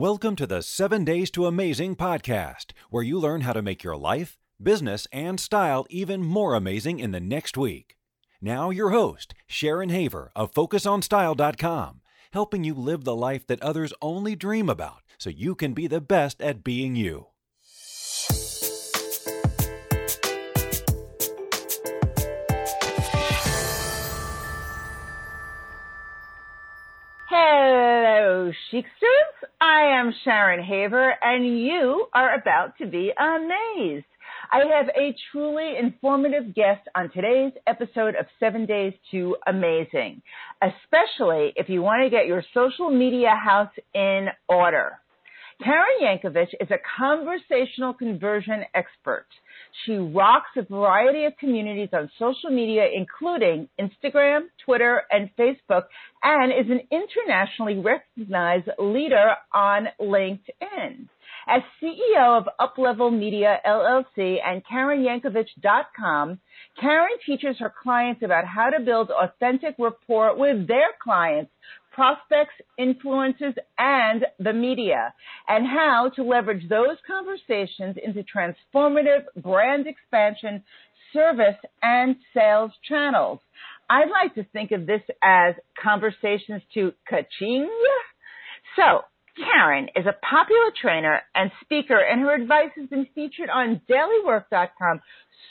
Welcome to the 7 Days to Amazing podcast, where you learn how to make your life, business, and style even more amazing in the next week. Now, your host, Sharon Haver of FocusOnStyle.com, helping you live the life that others only dream about so you can be the best at being you. Hello, Chicsters. I am Sharon Haver, and you are about to be amazed. I have a truly informative guest on today's episode of Seven Days to Amazing, especially if you want to get your social media house in order. Karen Yankovich is a conversational conversion expert. She rocks a variety of communities on social media, including Instagram, Twitter, and Facebook, and is an internationally recognized leader on LinkedIn. As CEO of Uplevel Media LLC and KarenYankovich.com, Karen teaches her clients about how to build authentic rapport with their clients prospects, influencers, and the media, and how to leverage those conversations into transformative brand expansion, service, and sales channels. I'd like to think of this as conversations to kaching. So, Karen is a popular trainer and speaker, and her advice has been featured on dailyworth.com,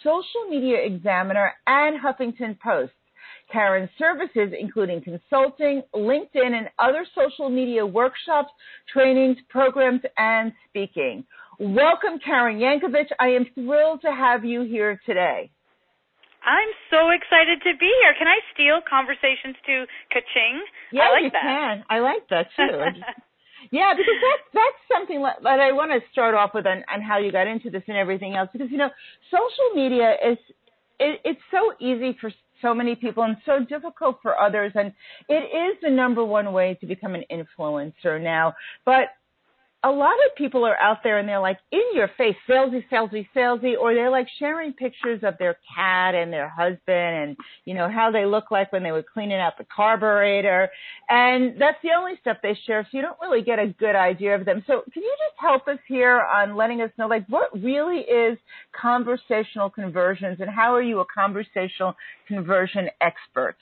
Social Media Examiner, and Huffington Post. Karen's services, including consulting, LinkedIn, and other social media workshops, trainings, programs, and speaking. Welcome, Karen Yankovich. I am thrilled to have you here today. I'm so excited to be here. Can I steal conversations to Kaching? Yeah, I like you that. can. I like that too. yeah, because that's that's something that I want to start off with on, on how you got into this and everything else. Because you know, social media is it, it's so easy for so many people and so difficult for others. And it is the number one way to become an influencer now. But a lot of people are out there and they're like in your face, salesy, salesy, salesy, or they're like sharing pictures of their cat and their husband and, you know, how they look like when they were cleaning out the carburetor. And that's the only stuff they share. So you don't really get a good idea of them. So can you just help us here on letting us know, like, what really is conversational conversions and how are you a conversational conversion expert?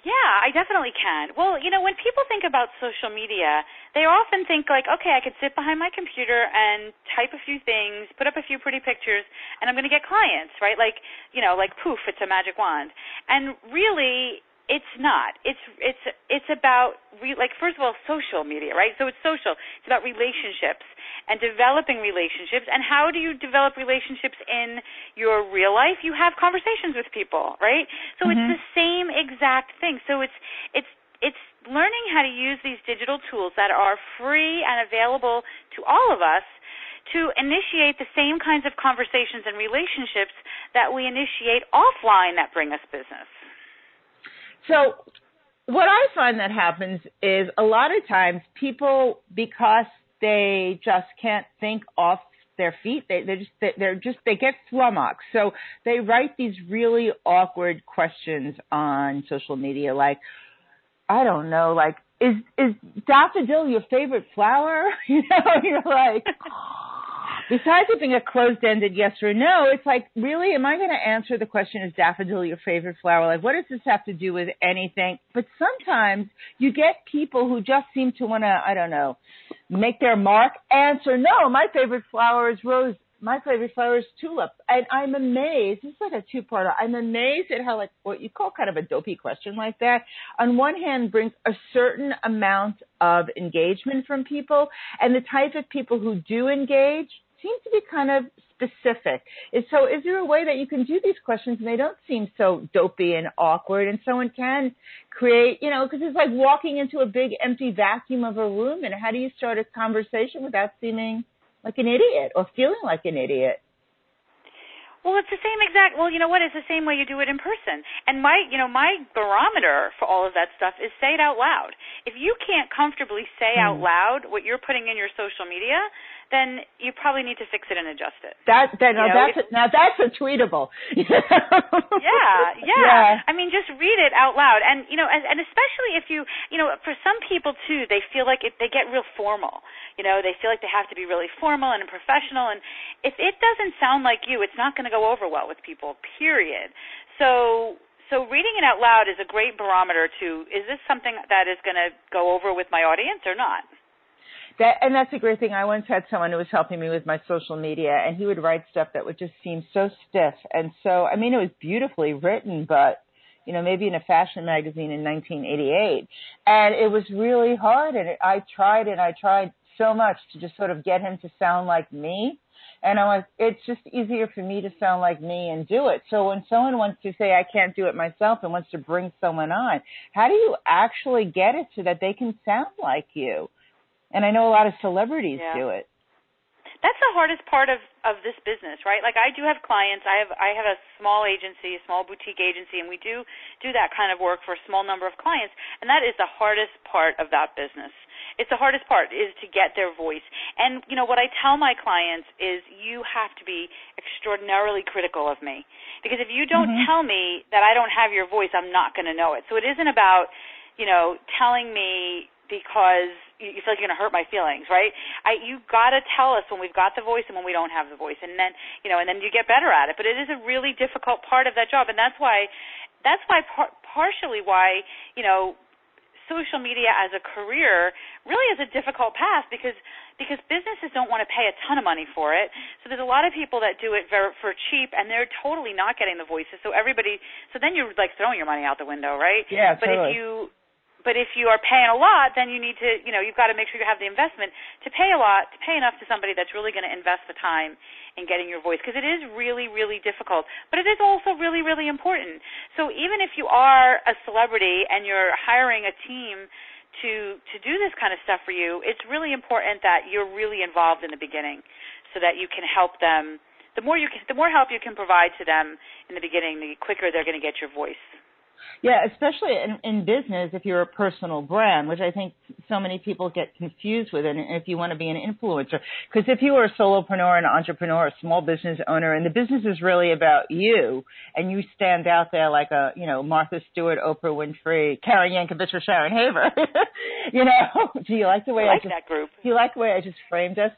Yeah, I definitely can. Well, you know, when people think about social media, they often think like, okay, I could sit behind my computer and type a few things, put up a few pretty pictures, and I'm going to get clients, right? Like, you know, like poof, it's a magic wand. And really, it's not. It's it's it's about re, like first of all social media, right? So it's social. It's about relationships and developing relationships. And how do you develop relationships in your real life? You have conversations with people, right? So mm-hmm. it's the same exact thing. So it's it's it's learning how to use these digital tools that are free and available to all of us to initiate the same kinds of conversations and relationships that we initiate offline that bring us business. So what I find that happens is a lot of times people, because they just can't think off their feet, they they just they're just they get flummoxed. So they write these really awkward questions on social media, like I don't know, like is is daffodil your favorite flower? You know, you're like besides it being a closed-ended yes or no, it's like, really, am I going to answer the question, is daffodil your favorite flower? Like, what does this have to do with anything? But sometimes you get people who just seem to want to, I don't know, make their mark, answer, no, my favorite flower is rose. My favorite flower is tulip. And I'm amazed. This is like a two-parter. I'm amazed at how like what you call kind of a dopey question like that on one hand brings a certain amount of engagement from people and the type of people who do engage seem to be kind of specific. So is there a way that you can do these questions and they don't seem so dopey and awkward and someone can create, you know, because it's like walking into a big empty vacuum of a room and how do you start a conversation without seeming like an idiot or feeling like an idiot? Well, it's the same exact. Well, you know what? It's the same way you do it in person. And my, you know, my barometer for all of that stuff is say it out loud. If you can't comfortably say mm. out loud what you're putting in your social media, then you probably need to fix it and adjust it. That, that now know, that's if, a, now that's a tweetable. yeah, yeah, yeah. I mean, just read it out loud, and you know, and, and especially if you, you know, for some people too, they feel like it, they get real formal. You know, they feel like they have to be really formal and professional, and if it doesn't sound like you, it's not going to go over well with people. Period. So so reading it out loud is a great barometer to is this something that is going to go over with my audience or not? That, and that's a great thing. I once had someone who was helping me with my social media, and he would write stuff that would just seem so stiff and so. I mean, it was beautifully written, but you know, maybe in a fashion magazine in 1988, and it was really hard. And it, I tried and I tried so much to just sort of get him to sound like me and I was, it's just easier for me to sound like me and do it. So when someone wants to say I can't do it myself and wants to bring someone on, how do you actually get it so that they can sound like you? And I know a lot of celebrities yeah. do it. That's the hardest part of of this business, right? Like I do have clients. I have I have a small agency, a small boutique agency, and we do do that kind of work for a small number of clients, and that is the hardest part of that business it's the hardest part is to get their voice. And you know what I tell my clients is you have to be extraordinarily critical of me because if you don't mm-hmm. tell me that I don't have your voice, I'm not going to know it. So it isn't about you know telling me because you, feel like you're going to hurt my feelings, right? I you got to tell us when we've got the voice and when we don't have the voice, and then you know, and then you get better at it. But it is a really difficult part of that job, and that's why that's why par- partially why you know social media as a career really is a difficult path because because businesses don't want to pay a ton of money for it. So there's a lot of people that do it for, for cheap and they're totally not getting the voices. So everybody so then you're like throwing your money out the window, right? Yeah, But totally. if you but if you are paying a lot, then you need to, you know, you've got to make sure you have the investment to pay a lot, to pay enough to somebody that's really going to invest the time in getting your voice because it is really, really difficult. But it is also really, really important. So even if you are a celebrity and you're hiring a team to to do this kind of stuff for you, it's really important that you're really involved in the beginning so that you can help them. The more you can, the more help you can provide to them in the beginning, the quicker they're going to get your voice. Yeah, especially in, in business, if you're a personal brand, which I think so many people get confused with, and if you want to be an influencer, because if you are a solopreneur, an entrepreneur, a small business owner, and the business is really about you, and you stand out there like a, you know, Martha Stewart, Oprah Winfrey, Karen Yankovich, or Sharon Haver, you know, do you like the way I, like I just, that group? Do you like the way I just framed us?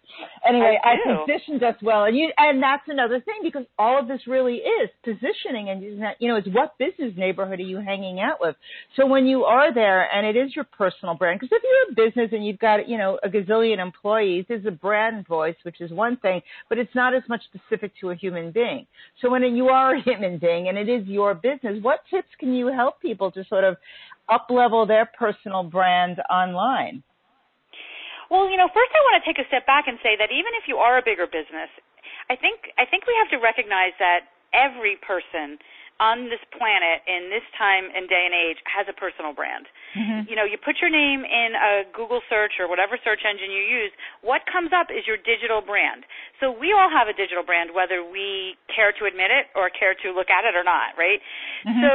Anyway, I, I positioned us well, and you, and that's another thing because all of this really is positioning, and you know, it's what business neighborhood are you hanging out with. So when you are there and it is your personal brand, because if you're a business and you've got, you know, a gazillion employees, there's a brand voice, which is one thing, but it's not as much specific to a human being. So when you are a human being and it is your business, what tips can you help people to sort of up level their personal brand online? Well, you know, first I want to take a step back and say that even if you are a bigger business, I think I think we have to recognize that every person on this planet in this time and day and age has a personal brand. Mm-hmm. You know, you put your name in a Google search or whatever search engine you use, what comes up is your digital brand. So we all have a digital brand whether we care to admit it or care to look at it or not, right? Mm-hmm. So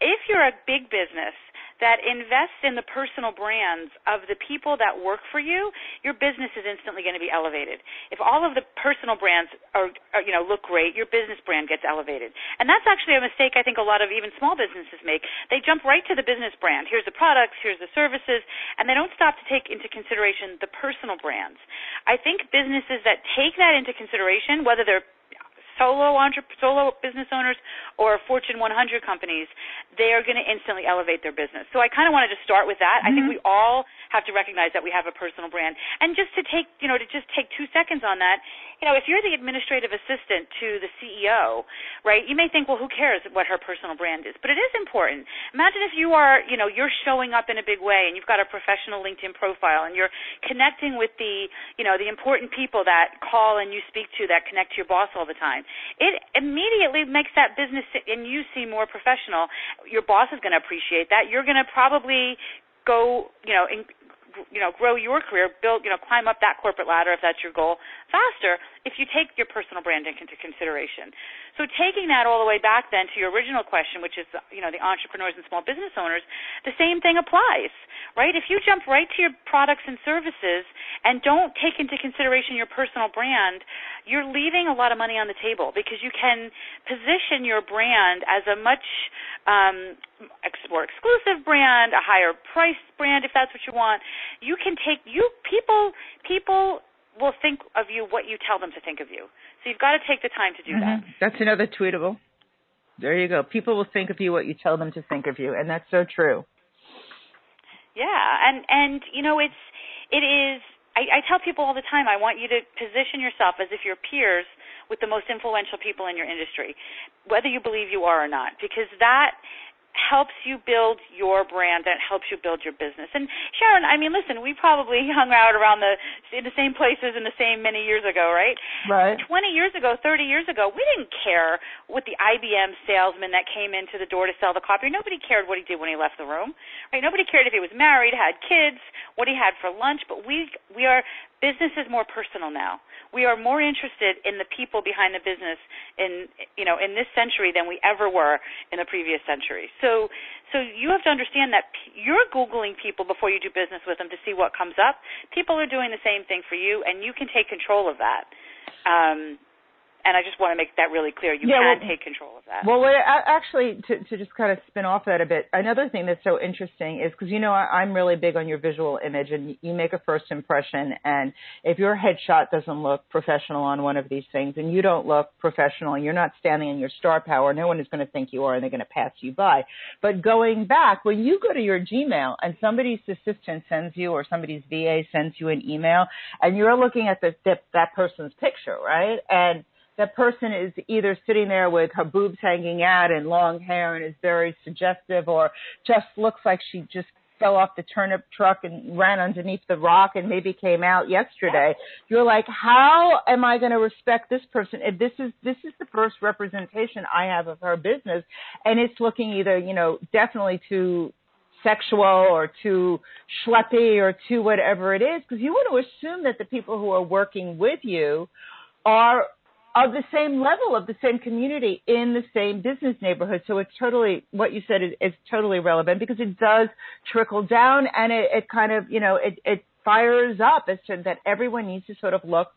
if you're a big business that invests in the personal brands of the people that work for you, your business is instantly going to be elevated. If all of the personal brands are, are, you know look great, your business brand gets elevated. And that's actually a mistake I think a lot of even small businesses make. They jump right to the business brand. Here's the products, here's the services, and they don't stop to take into consideration the personal brands. I think businesses that take that into consideration, whether they're solo entre- solo business owners or Fortune 100 companies, they are going to instantly elevate their business. So I kind of wanted to start with that. Mm-hmm. I think we all have to recognize that we have a personal brand. And just to take, you know, to just take 2 seconds on that, you know, if you're the administrative assistant to the CEO, right? You may think, well, who cares what her personal brand is? But it is important. Imagine if you are, you know, you're showing up in a big way and you've got a professional LinkedIn profile and you're connecting with the, you know, the important people that call and you speak to that connect to your boss all the time it immediately makes that business and you seem more professional. Your boss is going to appreciate that. You're going to probably go, you know, in, you know, grow your career, build, you know, climb up that corporate ladder if that's your goal faster if you take your personal brand into consideration. So taking that all the way back then to your original question, which is, you know, the entrepreneurs and small business owners, the same thing applies, right? If you jump right to your products and services and don't take into consideration your personal brand, you're leaving a lot of money on the table because you can position your brand as a much um, more exclusive brand, a higher price brand if that's what you want. You can take you people people will think of you what you tell them to think of you. So you've got to take the time to do mm-hmm. that. That's another tweetable. There you go. People will think of you what you tell them to think of you, and that's so true. Yeah, and and you know it's it is. I, I tell people all the time. I want you to position yourself as if you're peers with the most influential people in your industry, whether you believe you are or not, because that helps you build your brand that helps you build your business. And Sharon, I mean, listen, we probably hung out around the in the same places in the same many years ago, right? Right. 20 years ago, 30 years ago, we didn't care what the IBM salesman that came into the door to sell the copier. Nobody cared what he did when he left the room. Right? Nobody cared if he was married, had kids, what he had for lunch, but we we are business is more personal now. We are more interested in the people behind the business in you know in this century than we ever were in the previous century. So so you have to understand that you're googling people before you do business with them to see what comes up. People are doing the same thing for you, and you can take control of that. Um, and I just want to make that really clear. You yeah, can well, take control of that. Well, actually, to, to just kind of spin off that a bit, another thing that's so interesting is because you know I, I'm really big on your visual image, and you make a first impression. And if your headshot doesn't look professional on one of these things, and you don't look professional, and you're not standing in your star power, no one is going to think you are, and they're going to pass you by. But going back, when you go to your Gmail and somebody's assistant sends you, or somebody's VA sends you an email, and you're looking at the, the that person's picture, right, and that person is either sitting there with her boobs hanging out and long hair and is very suggestive or just looks like she just fell off the turnip truck and ran underneath the rock and maybe came out yesterday. You're like how am i going to respect this person? If this is this is the first representation i have of her business. And it's looking either you know definitely too sexual or too schleppy or too whatever it is. Because you want to assume that the people who are working with you are of the same level of the same community in the same business neighborhood. So it's totally what you said is, is totally relevant because it does trickle down and it, it kind of you know it, it fires up as to that everyone needs to sort of look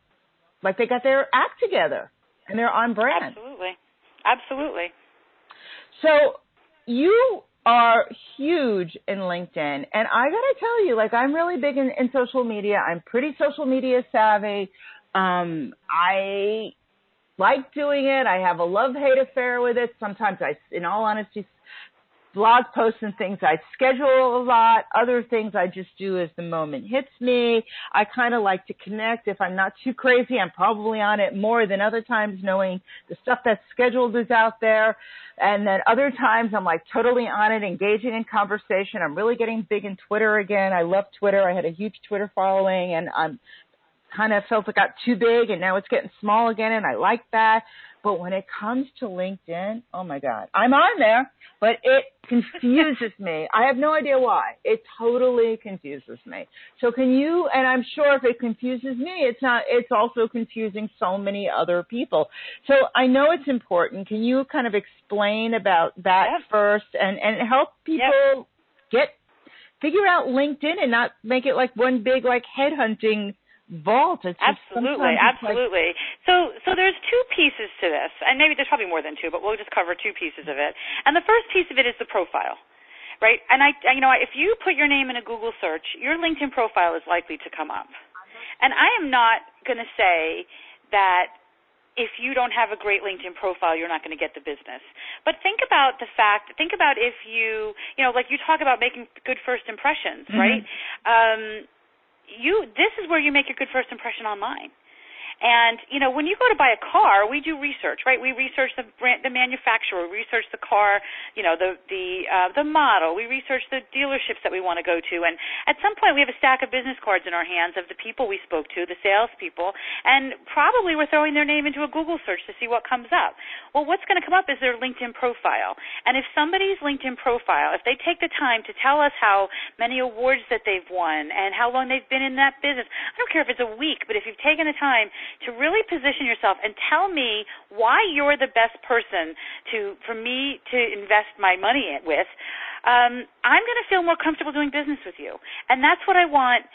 like they got their act together and they're on brand. Absolutely, absolutely. So you are huge in LinkedIn. And I got to tell you, like, I'm really big in, in social media. I'm pretty social media savvy. Um, I like doing it. I have a love hate affair with it. Sometimes I, in all honesty, blog posts and things I schedule a lot. Other things I just do as the moment hits me. I kind of like to connect. If I'm not too crazy, I'm probably on it more than other times knowing the stuff that's scheduled is out there. And then other times I'm like totally on it, engaging in conversation. I'm really getting big in Twitter again. I love Twitter. I had a huge Twitter following and I'm kind of felt it got too big and now it's getting small again and I like that. But when it comes to LinkedIn, oh my God, I'm on there, but it confuses me. I have no idea why. It totally confuses me. So can you, and I'm sure if it confuses me, it's not, it's also confusing so many other people. So I know it's important. Can you kind of explain about that yep. first and, and help people yep. get, figure out LinkedIn and not make it like one big like headhunting vault. It's absolutely, absolutely. Like... so, so there's two pieces to this, and maybe there's probably more than two, but we'll just cover two pieces of it. And the first piece of it is the profile, right? And I, you know, if you put your name in a Google search, your LinkedIn profile is likely to come up. And I am not going to say that if you don't have a great LinkedIn profile, you're not going to get the business. But think about the fact, think about if you, you know, like you talk about making good first impressions, mm-hmm. right? Um, you this is where you make your good first impression online. And you know, when you go to buy a car, we do research, right? We research the brand, the manufacturer, we research the car, you know, the the uh, the model. We research the dealerships that we want to go to, and at some point, we have a stack of business cards in our hands of the people we spoke to, the salespeople, and probably we're throwing their name into a Google search to see what comes up. Well, what's going to come up is their LinkedIn profile, and if somebody's LinkedIn profile, if they take the time to tell us how many awards that they've won and how long they've been in that business, I don't care if it's a week, but if you've taken the time to really position yourself and tell me why you're the best person to for me to invest my money with, um, I'm going to feel more comfortable doing business with you. And that's what I want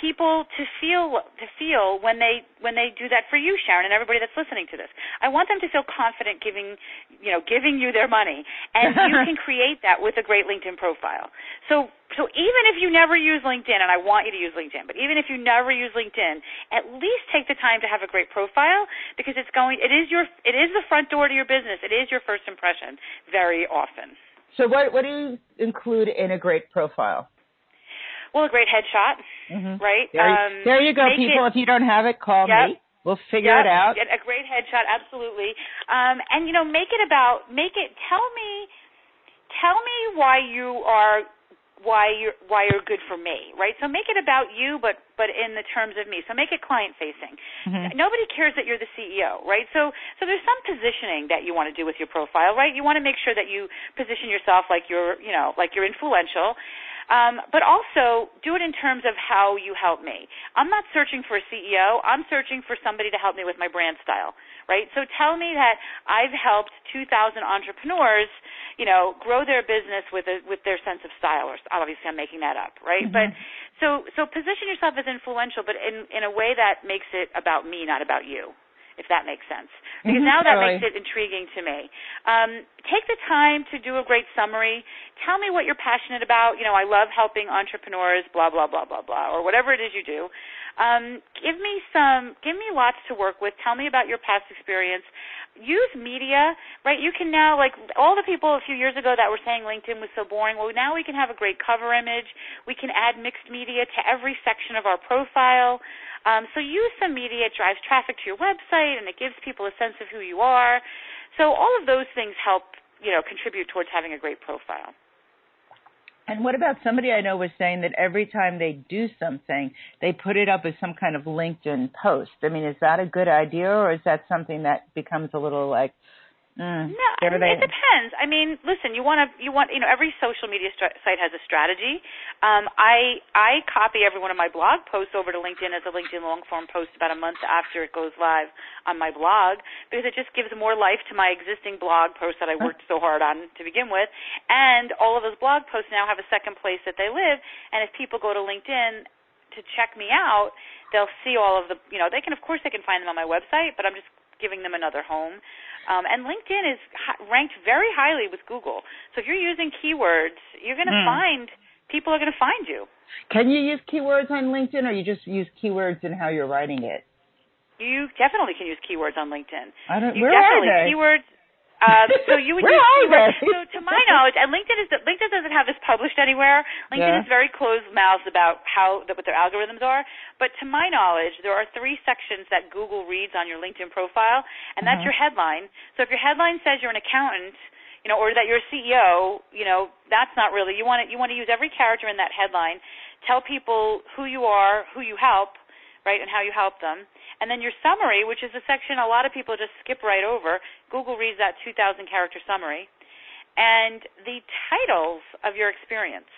people to feel to feel when they when they do that for you, Sharon, and everybody that's listening to this. I want them to feel confident giving you know giving you their money, and you can create that with a great LinkedIn profile. So so even if you never use LinkedIn, and I want you to use LinkedIn, but even if you never use LinkedIn, at least take the time to have a great profile because it's going it is your it is the front door to your business. It is your first impression very often. So what what do you include in a great profile? Well, a great headshot, mm-hmm. right? There, um, there you go, people. It, if you don't have it, call yep. me. We'll figure yep. it out. Get A great headshot, absolutely. Um, and you know, make it about make it. Tell me, tell me why you are why you're why you're good for me, right? So make it about you, but but in the terms of me. So make it client facing. Mm-hmm. Nobody cares that you're the CEO, right? So so there's some positioning that you want to do with your profile, right? You want to make sure that you position yourself like you're you know like you're influential. Um, but also do it in terms of how you help me. I'm not searching for a CEO. I'm searching for somebody to help me with my brand style, right? So tell me that I've helped 2,000 entrepreneurs, you know, grow their business with a, with their sense of style. Or obviously, I'm making that up, right? Mm-hmm. But so so position yourself as influential, but in in a way that makes it about me, not about you if that makes sense. Because mm-hmm, now that makes it intriguing to me. Um, take the time to do a great summary. Tell me what you're passionate about. You know, I love helping entrepreneurs, blah, blah, blah, blah, blah, or whatever it is you do. Um, give me some, give me lots to work with. Tell me about your past experience. Use media, right? You can now, like all the people a few years ago that were saying LinkedIn was so boring. Well, now we can have a great cover image. We can add mixed media to every section of our profile. Um, so use some media. It drives traffic to your website and it gives people a sense of who you are. So all of those things help, you know, contribute towards having a great profile. And what about somebody I know was saying that every time they do something, they put it up as some kind of LinkedIn post. I mean, is that a good idea or is that something that becomes a little like, Mm, no, I mean, it depends. I mean, listen, you want to you want you know every social media st- site has a strategy. Um, I I copy every one of my blog posts over to LinkedIn as a LinkedIn long form post about a month after it goes live on my blog because it just gives more life to my existing blog posts that I worked so hard on to begin with, and all of those blog posts now have a second place that they live. And if people go to LinkedIn to check me out, they'll see all of the you know they can of course they can find them on my website, but I'm just giving them another home. Um, and LinkedIn is ranked very highly with Google. So if you're using keywords, you're going to mm. find people are going to find you. Can you use keywords on LinkedIn, or you just use keywords in how you're writing it? You definitely can use keywords on LinkedIn. I don't. You where definitely are they? keywords. Uh, so you would keywords. So to my knowledge, and LinkedIn is LinkedIn doesn't have this published anywhere. LinkedIn Yeah. is very closed mouthed about how what their algorithms are. But to my knowledge, there are three sections that Google reads on your LinkedIn profile, and that's Mhm. your headline. So if your headline says you're an accountant, you know, or that you're a CEO, you know, that's not really. You want to you want to use every character in that headline. Tell people who you are, who you help, right, and how you help them. And then your summary, which is a section a lot of people just skip right over. Google reads that 2,000 character summary. And the titles of your experience.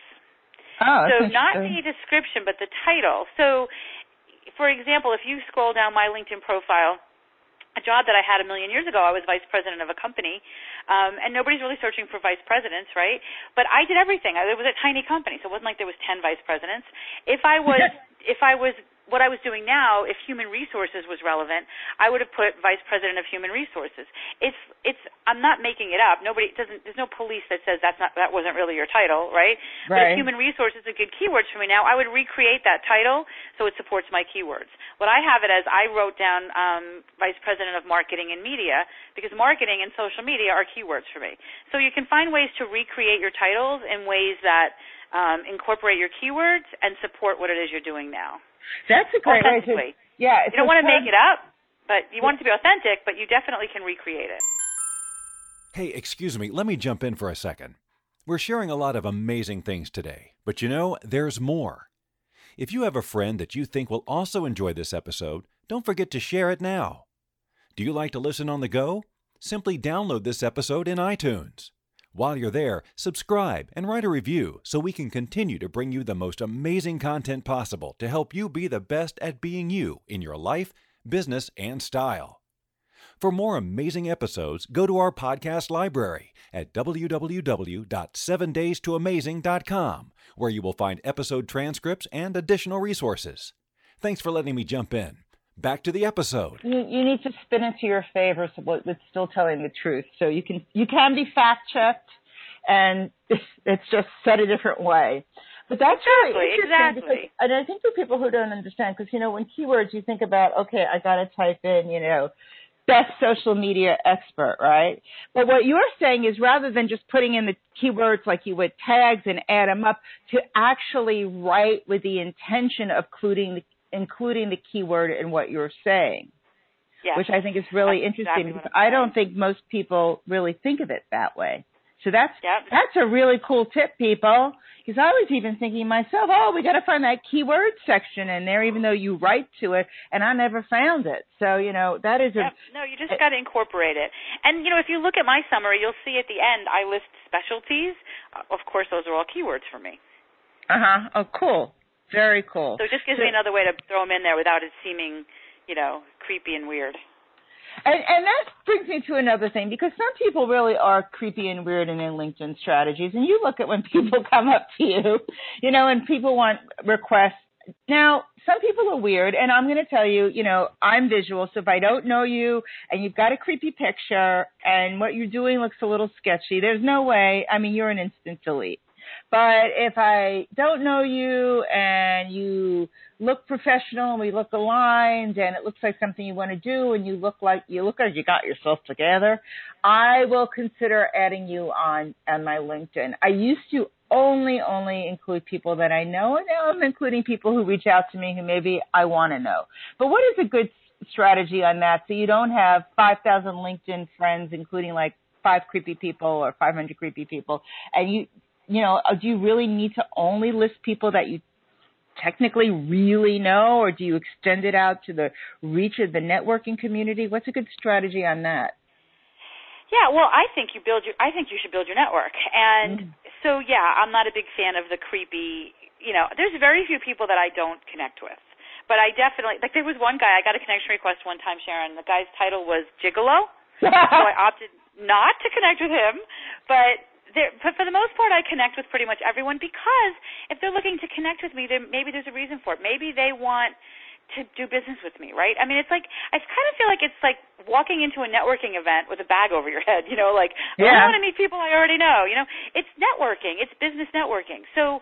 Oh, so not the description, but the title. So, for example, if you scroll down my LinkedIn profile, a job that I had a million years ago, I was vice president of a company, um, and nobody's really searching for vice presidents, right? But I did everything. I, it was a tiny company, so it wasn't like there was ten vice presidents. If I was, if I was what I was doing now, if human resources was relevant, I would have put vice president of human resources. It's it's I'm not making it up. Nobody doesn't there's no police that says that's not that wasn't really your title, right? But Right. if human resources are good keywords for me now, I would recreate that title so it supports my keywords. What I have it as I wrote down um, vice president of marketing and media because marketing and social media are keywords for me. So you can find ways to recreate your titles in ways that um, incorporate your keywords and support what it is you're doing now That's a great way to. Yeah, You don't want to make it up, but you want it to be authentic, but you definitely can recreate it. Hey, excuse me, let me jump in for a second. We're sharing a lot of amazing things today, but you know, there's more. If you have a friend that you think will also enjoy this episode, don't forget to share it now. Do you like to listen on the go? Simply download this episode in iTunes. While you're there, subscribe and write a review so we can continue to bring you the most amazing content possible to help you be the best at being you in your life, business, and style. For more amazing episodes, go to our podcast library at www.7daystoamazing.com, where you will find episode transcripts and additional resources. Thanks for letting me jump in. Back to the episode. You, you need to spin it to your favor so it's still telling the truth. So you can you can be fact checked, and it's just said a different way. But that's exactly, really interesting exactly. because, and I think for people who don't understand, because you know, when keywords, you think about, okay, I got to type in, you know, best social media expert, right? But what you're saying is rather than just putting in the keywords like you would tags and add them up, to actually write with the intention of including the, including the keyword in what you're saying. Which I think is really That's interesting exactly because I'm don't think most people really think of it that way. So that's Yep. that's a really cool tip, people. Because I was even thinking myself, oh, we got to find that keyword section in there, even though you write to it, and I never found it. So you know that is a Yep. No, you just got to incorporate it. And you know, if you look at my summary, you'll see at the end I list specialties. Of course, those are all keywords for me. uh huh. Oh, cool. Very cool. So it just gives So- me another way to throw them in there without it seeming, you know, creepy and weird. And, and that brings me to another thing because some people really are creepy and weird in their LinkedIn strategies. And you look at when people come up to you, you know, and people want requests. Now, some people are weird, and I'm going to tell you, you know, I'm visual, so if I don't know you and you've got a creepy picture and what you're doing looks a little sketchy, there's no way. I mean, you're an instant delete. But if I don't know you and you look professional and we look aligned and it looks like something you want to do and you look like you look like you got yourself together, I will consider adding you on on my LinkedIn. I used to only only include people that I know and now I'm including people who reach out to me who maybe I want to know. But what is a good strategy on that so you don't have 5,000 LinkedIn friends including like five creepy people or 500 creepy people and you you know, uh, do you really need to only list people that you technically really know, or do you extend it out to the reach of the networking community? What's a good strategy on that? Yeah, well, I think you build your. I think you should build your network, and so yeah, I'm not a big fan of the creepy. You know, there's very few people that I don't connect with, but I definitely like. There was one guy I got a connection request one time, Sharon. The guy's title was Gigolo, so I opted not to connect with him, but. There, but for the most part, I connect with pretty much everyone because if they're looking to connect with me, then maybe there's a reason for it. Maybe they want to do business with me, right? I mean, it's like I kind of feel like it's like walking into a networking event with a bag over your head, you know, like oh, Yeah. I want to meet people I already know, you know. It's networking, it's business networking. So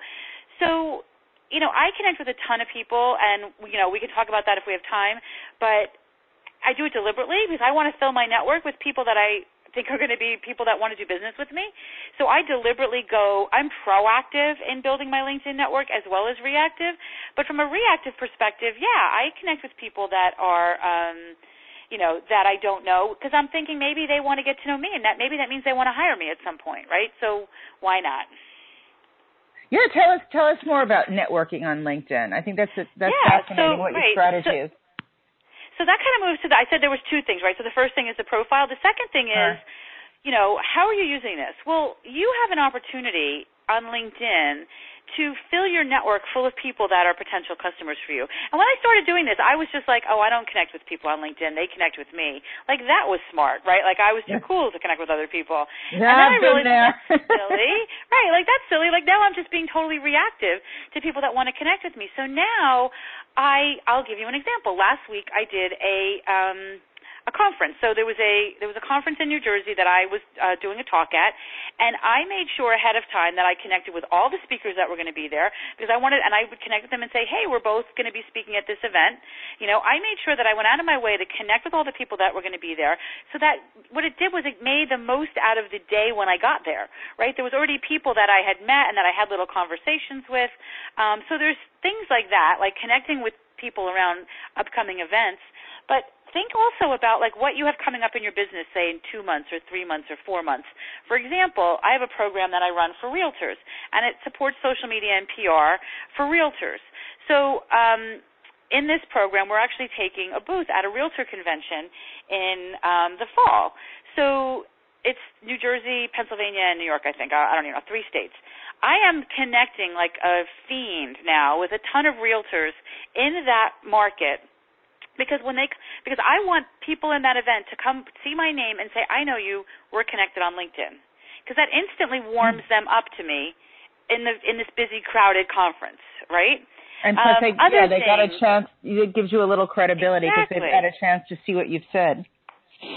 so you know, I connect with a ton of people and you know, we can talk about that if we have time, but I do it deliberately because I want to fill my network with people that I think are going to be people that want to do business with me. So I deliberately go, I'm proactive in building my LinkedIn network as well as reactive. But from a reactive perspective, yeah, I connect with people that are, um, you know, that I don't know because I'm thinking maybe they want to get to know me and that maybe that means they want to hire me at some point, right? So why not? Yeah, tell us tell us more about networking on LinkedIn. I think that's a, that's Yeah, fascinating. so- what your strategy so- is. So that kind of moves to the, I said there was two things, right? So the first thing is the profile. The second thing is, you know, how are you using this? Well, you have an opportunity on LinkedIn to fill your network full of people that are potential customers for you. And when I started doing this, I was just like, oh, I don't connect with people on LinkedIn. They connect with me. Like that was smart, right? Like I was too Yeah. cool to connect with other people. Yeah, and then I realized that's silly. right, like that's silly. Like now I'm just being totally reactive to people that want to connect with me. So now I I'll give you an example. Last week I did a um a conference. So there was a there was a conference in New Jersey that I was uh, doing a talk at, and I made sure ahead of time that I connected with all the speakers that were going to be there because I wanted, and I would connect with them and say, hey, we're both going to be speaking at this event. You know, I made sure that I went out of my way to connect with all the people that were going to be there, so that what it did was it made the most out of the day when I got there. Right, there was already people that I had met and that I had little conversations with. Um, so there's things like that, like connecting with people around upcoming events, but think also about like what you have coming up in your business say in 2 months or 3 months or 4 months. For example, I have a program that I run for realtors and it supports social media and PR for realtors. So, um in this program, we're actually taking a booth at a realtor convention in um, the fall. So it's New Jersey, Pennsylvania, and New York. I think I, I don't even know three states. I am connecting like a fiend now with a ton of realtors in that market because when they because I want people in that event to come see my name and say I know you. We're connected on LinkedIn. Because that instantly warms them up to me in the in this busy crowded conference right? And plus um, they yeah they got a chance it gives you a little credibility because exactly. they've had a chance to see what you've said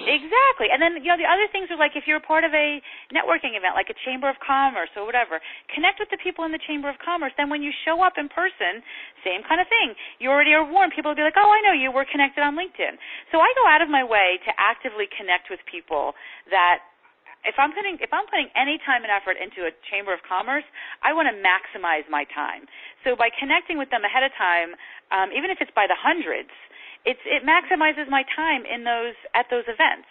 Exactly. And then, you know, the other things are like if you're a part of a networking event, like a Chamber of Commerce or whatever, connect with the people in the Chamber of Commerce. Then when you show up in person, same kind of thing. You already are warm. People will be like, oh, I know you. We're connected on LinkedIn. So I go out of my way to actively connect with people that if I'm putting if I'm putting any time and effort into a chamber of commerce, I want to maximize my time. So by connecting with them ahead of time, um, even if it's by the hundreds, it's it maximizes my time in those at those events.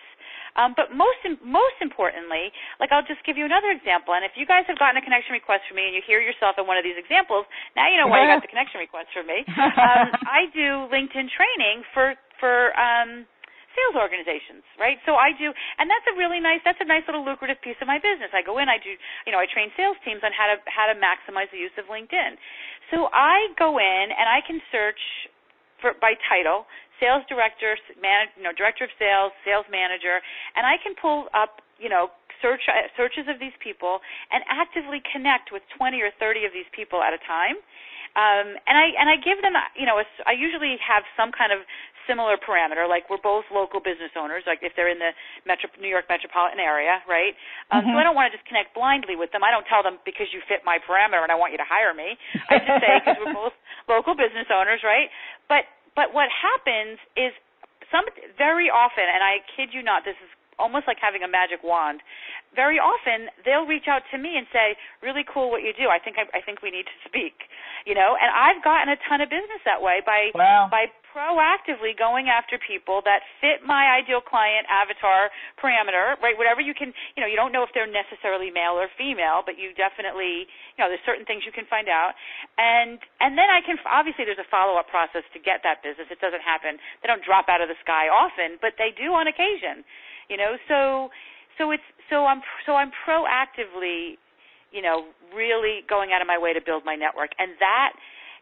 Um, but most most importantly, like I'll just give you another example. And if you guys have gotten a connection request from me and you hear yourself in one of these examples, now you know why you got the connection request from me. Um, I do LinkedIn training for for um, sales organizations, right? So I do, and that's a really nice, that's a nice little lucrative piece of my business. I go in, I do, you know, I train sales teams on how to how to maximize the use of LinkedIn. So I go in and I can search for by title sales director, man, you know, director of sales, sales manager, and I can pull up, you know, search uh, searches of these people and actively connect with 20 or 30 of these people at a time. Um, and I and I give them, you know, a, I usually have some kind of similar parameter, like we're both local business owners, like if they're in the Metro, New York metropolitan area, right? Um, mm-hmm. So I don't want to just connect blindly with them. I don't tell them because you fit my parameter and I want you to hire me. I just say because we're both local business owners, right? But but what happens is some very often, and I kid you not, this is almost like having a magic wand. Very often they'll reach out to me and say, "Really cool what you do. I think I, I think we need to speak." You know, and I've gotten a ton of business that way by wow. by proactively going after people that fit my ideal client avatar parameter, right? Whatever you can, you know, you don't know if they're necessarily male or female, but you definitely, you know, there's certain things you can find out. And and then I can obviously there's a follow-up process to get that business. It doesn't happen. They don't drop out of the sky often, but they do on occasion. You know, so so it's so I'm so I'm proactively, you know, really going out of my way to build my network. And that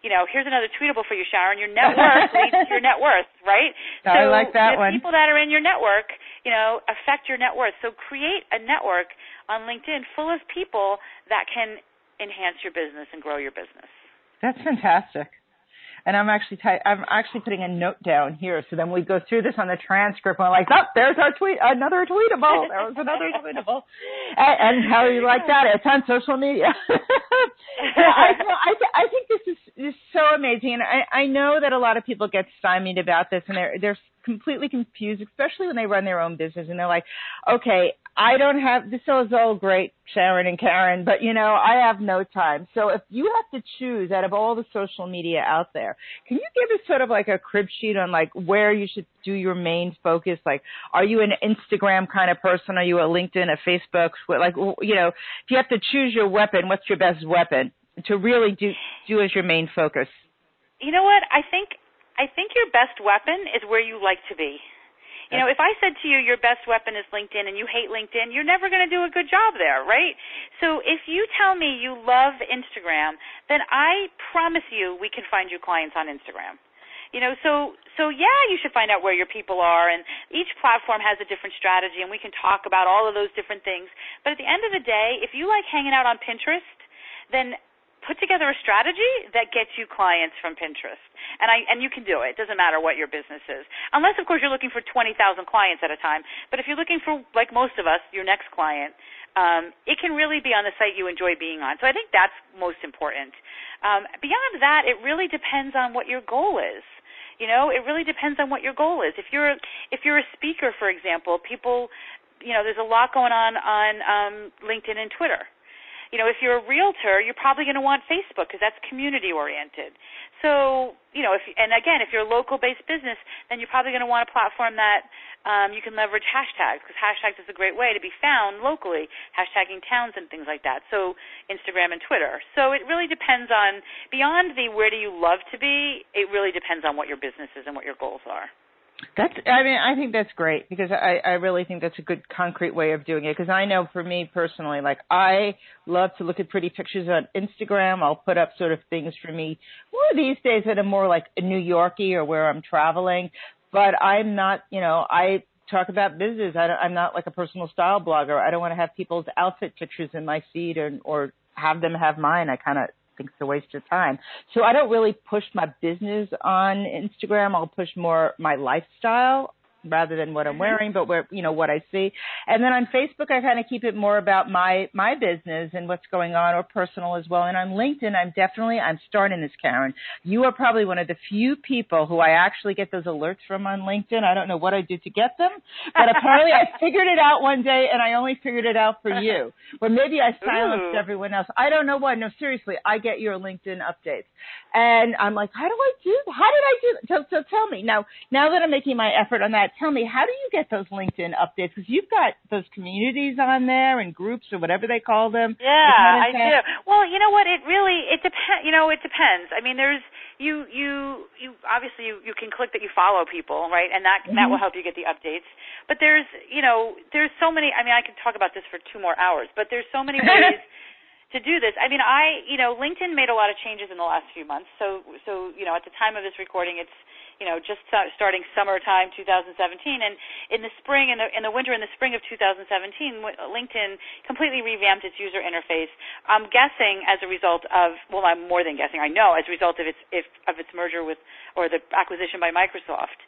you know, here's another tweetable for you, Sharon. Your net worth leads to your net worth, right? So I like that the one. people that are in your network, you know, affect your net worth. So create a network on LinkedIn full of people that can enhance your business and grow your business. That's fantastic and I'm actually ty- I'm actually putting a note down here. So then we go through this on the transcript. And we're like, oh, there's our tweet, another tweetable. There was another tweetable. And, and how you like that? It's on social media. I, I, I think this is, is so amazing, and I, I know that a lot of people get stymied about this, and they're they're completely confused, especially when they run their own business and they're like, okay, I don't have, this is all great, Sharon and Karen, but you know, I have no time. So if you have to choose out of all the social media out there, can you give us sort of like a crib sheet on like where you should do your main focus? Like, are you an Instagram kind of person? Are you a LinkedIn, a Facebook? Like, you know, if you have to choose your weapon, what's your best weapon to really do, do as your main focus? You know what? I think I think your best weapon is where you like to be. You know, if I said to you your best weapon is LinkedIn and you hate LinkedIn, you're never going to do a good job there, right? So if you tell me you love Instagram, then I promise you we can find you clients on Instagram. You know, so so yeah, you should find out where your people are and each platform has a different strategy and we can talk about all of those different things. But at the end of the day, if you like hanging out on Pinterest, then put together a strategy that gets you clients from Pinterest. And I and you can do it. It doesn't matter what your business is. Unless of course you're looking for 20,000 clients at a time. But if you're looking for like most of us, your next client, um, it can really be on the site you enjoy being on. So I think that's most important. Um, beyond that, it really depends on what your goal is. You know, it really depends on what your goal is. If you're if you're a speaker, for example, people, you know, there's a lot going on on um, LinkedIn and Twitter you know, if you're a realtor, you're probably going to want Facebook because that's community oriented. So, you know, if and again, if you're a local based business, then you're probably going to want a platform that um, you can leverage hashtags because hashtags is a great way to be found locally, hashtagging towns and things like that. So, Instagram and Twitter. So, it really depends on beyond the where do you love to be, it really depends on what your business is and what your goals are. That's, I mean, I think that's great because I, I really think that's a good concrete way of doing it. Because I know for me personally, like I love to look at pretty pictures on Instagram. I'll put up sort of things for me more these days that are more like New Yorky or where I'm traveling. but I'm not, you know, I talk about business. I am not like a personal style blogger. I don't want to have people's outfit pictures in my feed or, or have them have mine. I kind of think it's a waste of time. So I don't really push my business on Instagram. I'll push more my lifestyle rather than what I'm mm-hmm. wearing, but where you know what I see. And then on Facebook, I kind of keep it more about my my business and what's going on, or personal as well. And on LinkedIn, I'm definitely I'm starting this, Karen. You are probably one of the few people who I actually get those alerts from on LinkedIn. I don't know what I did to get them, but apparently I figured it out one day, and I only figured it out for you. Or maybe I silenced Ooh. everyone else. I don't know why. No, seriously, I get your LinkedIn updates, and I'm like, how do I do? How did I do? So, so tell me now. Now that I'm making my effort on that tell me, how do you get those LinkedIn updates? Because you've got those communities on there and groups or whatever they call them. Yeah, I do. Well, you know what? It really it depends. You know, it depends. I mean, there's you you you obviously you, you can click that you follow people, right? And that mm-hmm. that will help you get the updates. But there's you know there's so many. I mean, I could talk about this for two more hours, but there's so many ways. to do this. I mean, I, you know, LinkedIn made a lot of changes in the last few months. So, so, you know, at the time of this recording, it's you know, just starting summertime 2017, and in the spring, in the in the winter, in the spring of 2017, LinkedIn completely revamped its user interface. I'm guessing as a result of, well, I'm more than guessing. I know as a result of its if, of its merger with or the acquisition by Microsoft.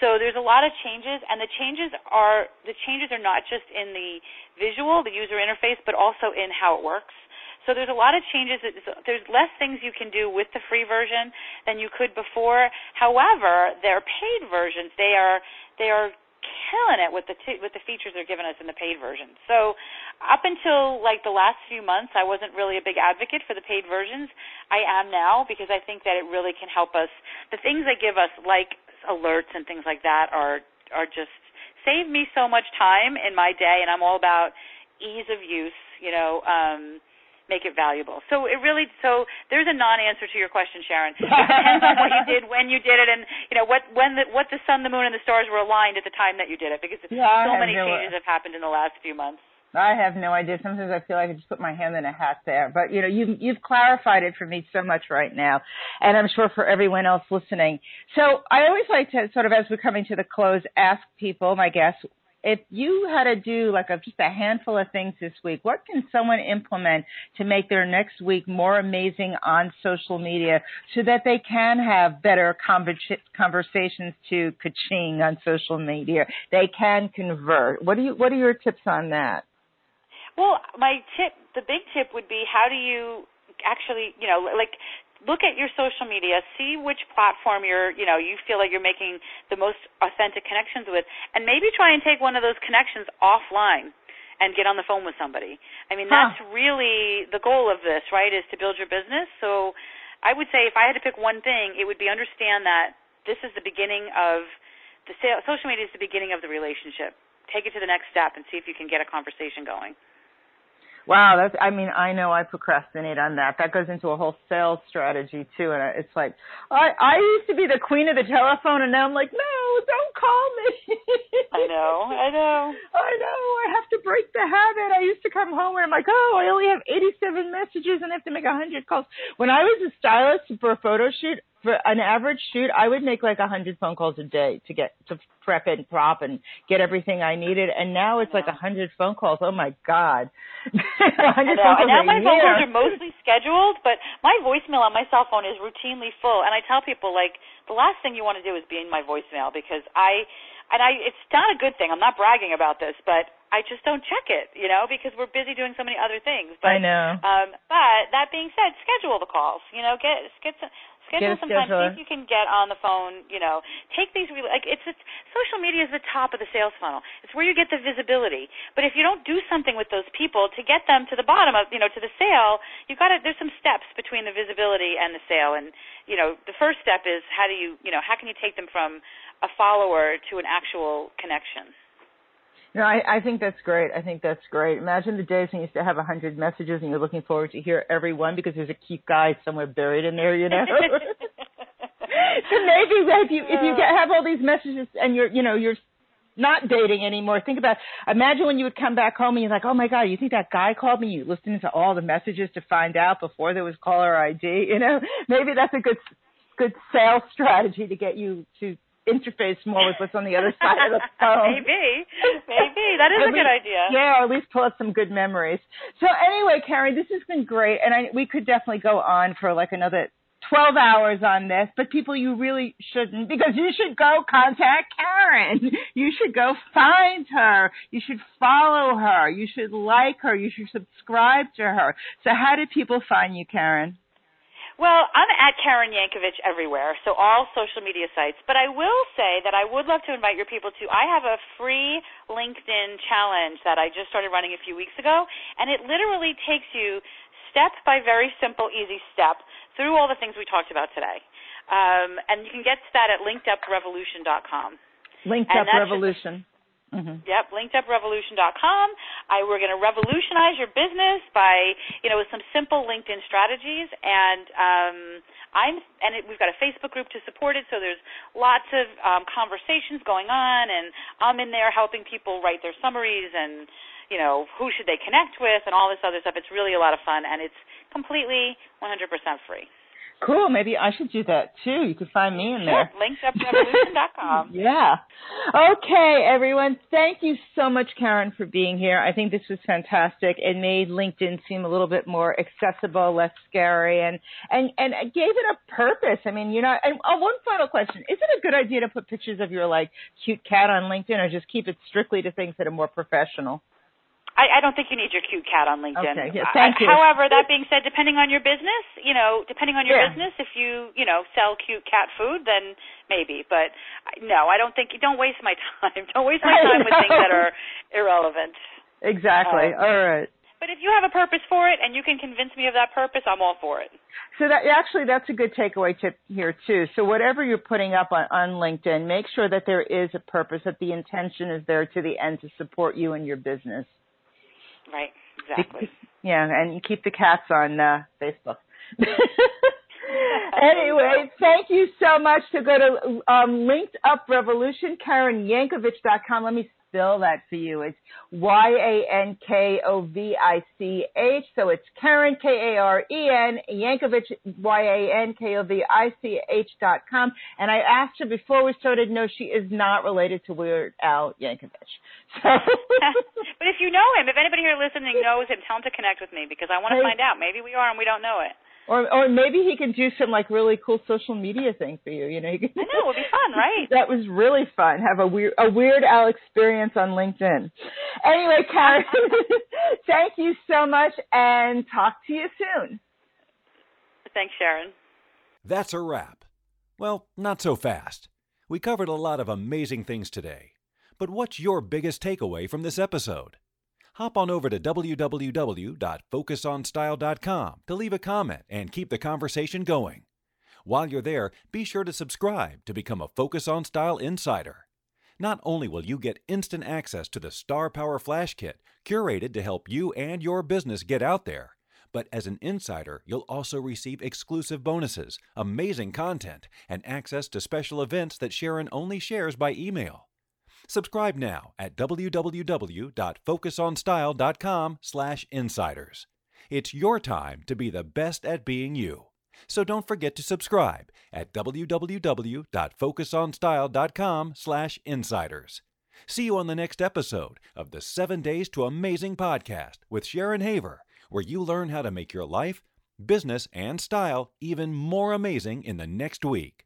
So there's a lot of changes, and the changes are the changes are not just in the visual, the user interface, but also in how it works. So there's a lot of changes. There's less things you can do with the free version than you could before. However, their paid versions, they are they are killing it with the t- with the features they're giving us in the paid version. So up until like the last few months, I wasn't really a big advocate for the paid versions. I am now because I think that it really can help us. The things they give us, like alerts and things like that, are are just save me so much time in my day, and I'm all about ease of use. You know. um make it valuable. So it really so there's a non-answer to your question, Sharon. It depends on what you did, when you did it, and you know what when the what the sun, the moon, and the stars were aligned at the time that you did it, because yeah, so many no changes have happened in the last few months. I have no idea. Sometimes I feel like I just put my hand in a hat there. But you know, you've you've clarified it for me so much right now, and I'm sure for everyone else listening. So I always like to sort of, as we're coming to the close, ask people, my guests, if you had to do like a, just a handful of things this week, what can someone implement to make their next week more amazing on social media so that they can have better conversations to kaching on social media? They can convert. What do you, what are your tips on that? Well, my tip, the big tip would be how do you actually, you know, like look at your social media, see which platform you're, you know, you feel like you're making the most authentic connections with, and maybe try and take one of those connections offline and get on the phone with somebody. I mean, huh. that's really the goal of this, right? Is to build your business. So, I would say if I had to pick one thing, it would be understand that this is the beginning of the sale, social media is the beginning of the relationship. Take it to the next step and see if you can get a conversation going. Wow, that's, I mean, I know I procrastinate on that. That goes into a whole sales strategy too. And it's like, I, I used to be the queen of the telephone and now I'm like, no, don't call me. I know, I know. I know, I have to break the habit. I used to come home and I'm like, oh, I only have 87 messages and I have to make 100 calls. When I was a stylist for a photo shoot, for an average shoot, I would make like a hundred phone calls a day to get to prep and prop and get everything I needed. And now it's like a hundred phone calls. Oh my god! I know. And now my phone calls are mostly scheduled, but my voicemail on my cell phone is routinely full. And I tell people like the last thing you want to do is be in my voicemail because I and I it's not a good thing. I'm not bragging about this, but I just don't check it, you know, because we're busy doing so many other things. But, I know. Um, but that being said, schedule the calls. You know, get get some, Schedule some time. See if you can get on the phone. You know, take these. Like it's, it's social media is the top of the sales funnel. It's where you get the visibility. But if you don't do something with those people to get them to the bottom of, you know, to the sale, you've got to. There's some steps between the visibility and the sale. And you know, the first step is how do you, you know, how can you take them from a follower to an actual connection? No, I, I think that's great. I think that's great. Imagine the days when you used to have a hundred messages and you're looking forward to hear every one because there's a cute guy somewhere buried in there, you know. so maybe if you if you get, have all these messages and you're you know you're not dating anymore. Think about imagine when you would come back home and you're like, oh my god, you think that guy called me? You listened to all the messages to find out before there was caller ID. You know, maybe that's a good good sales strategy to get you to interface more with what's on the other side of the phone. maybe, maybe that is At a good idea. Yeah, or at least pull up some good memories. So anyway, Karen, this has been great, and I, we could definitely go on for like another 12 hours on this, but people, you really shouldn't because you should go contact Karen. You should go find her. You should follow her. You should like her. You should subscribe to her. So how do people find you, Karen? Well, I'm at Karen Yankovich everywhere, so all social media sites. But I will say that I would love to invite your people to. I have a free LinkedIn challenge that I just started running a few weeks ago, and it literally takes you step by very simple, easy step through all the things we talked about today. Um, and you can get to that at linkeduprevolution.com. Linked And Up that's just- Revolution. hmm Yep, linkeduprevolution.com. I we're going to revolutionize your business by, you know, with some simple LinkedIn strategies and um I'm and it, we've got a Facebook group to support it, so there's lots of um conversations going on and I'm in there helping people write their summaries and you know, who should they connect with and all this other stuff. It's really a lot of fun and it's completely 100% free. Cool. Maybe I should do that too. You could find me in there. Sure, linkeduprevolution.com. yeah. Okay, everyone. Thank you so much, Karen, for being here. I think this was fantastic. It made LinkedIn seem a little bit more accessible, less scary, and and and it gave it a purpose. I mean, you know. And oh, one final question: Is it a good idea to put pictures of your like cute cat on LinkedIn, or just keep it strictly to things that are more professional? I, I don't think you need your cute cat on LinkedIn. Okay, yeah, thank I- you. However, that being said, depending on your business, you know, depending on your Yeah. business, if you, you know, sell cute cat food, then maybe. But no, I don't think. Don't waste my time. Don't waste my time with things that are irrelevant. Exactly. Um, All right. But if you have a purpose for it and you can convince me of that purpose, I'm all for it. So that actually that's a good takeaway tip here too. So whatever you're putting up on, on LinkedIn, make sure that there is a purpose, that the intention is there to the end to support you and your business. Right. Exactly. Yeah, and you keep the cats on uh, Facebook. anyway, thank you so much. To go to um, Linked Up Revolution, KarenYankovich.com. Let me spell that for you. It's Y A N K O V I C H. So it's Karen K A R E N Yankovich, Y A N K O V I C H dot com. And I asked her before we started. No, she is not related to Weird Al Yankovic. So. but if you know him, if anybody here listening knows him, tell him to connect with me because I want to find out. Maybe we are and we don't know it. Or or maybe he can do some like really cool social media thing for you. You know, he can, I know it would be fun, right? that was really fun. Have a weird a weird Al experience on LinkedIn. Anyway, Karen, thank you so much, and talk to you soon. Thanks, Sharon. That's a wrap. Well, not so fast. We covered a lot of amazing things today. But what's your biggest takeaway from this episode? Hop on over to www.focusonstyle.com to leave a comment and keep the conversation going. While you're there, be sure to subscribe to become a Focus on Style insider. Not only will you get instant access to the Star Power Flash Kit, curated to help you and your business get out there, but as an insider, you'll also receive exclusive bonuses, amazing content, and access to special events that Sharon only shares by email. Subscribe now at www.focusonstyle.com/insiders. It's your time to be the best at being you. So don't forget to subscribe at www.focusonstyle.com/insiders. See you on the next episode of the 7 Days to Amazing podcast with Sharon Haver, where you learn how to make your life, business, and style even more amazing in the next week.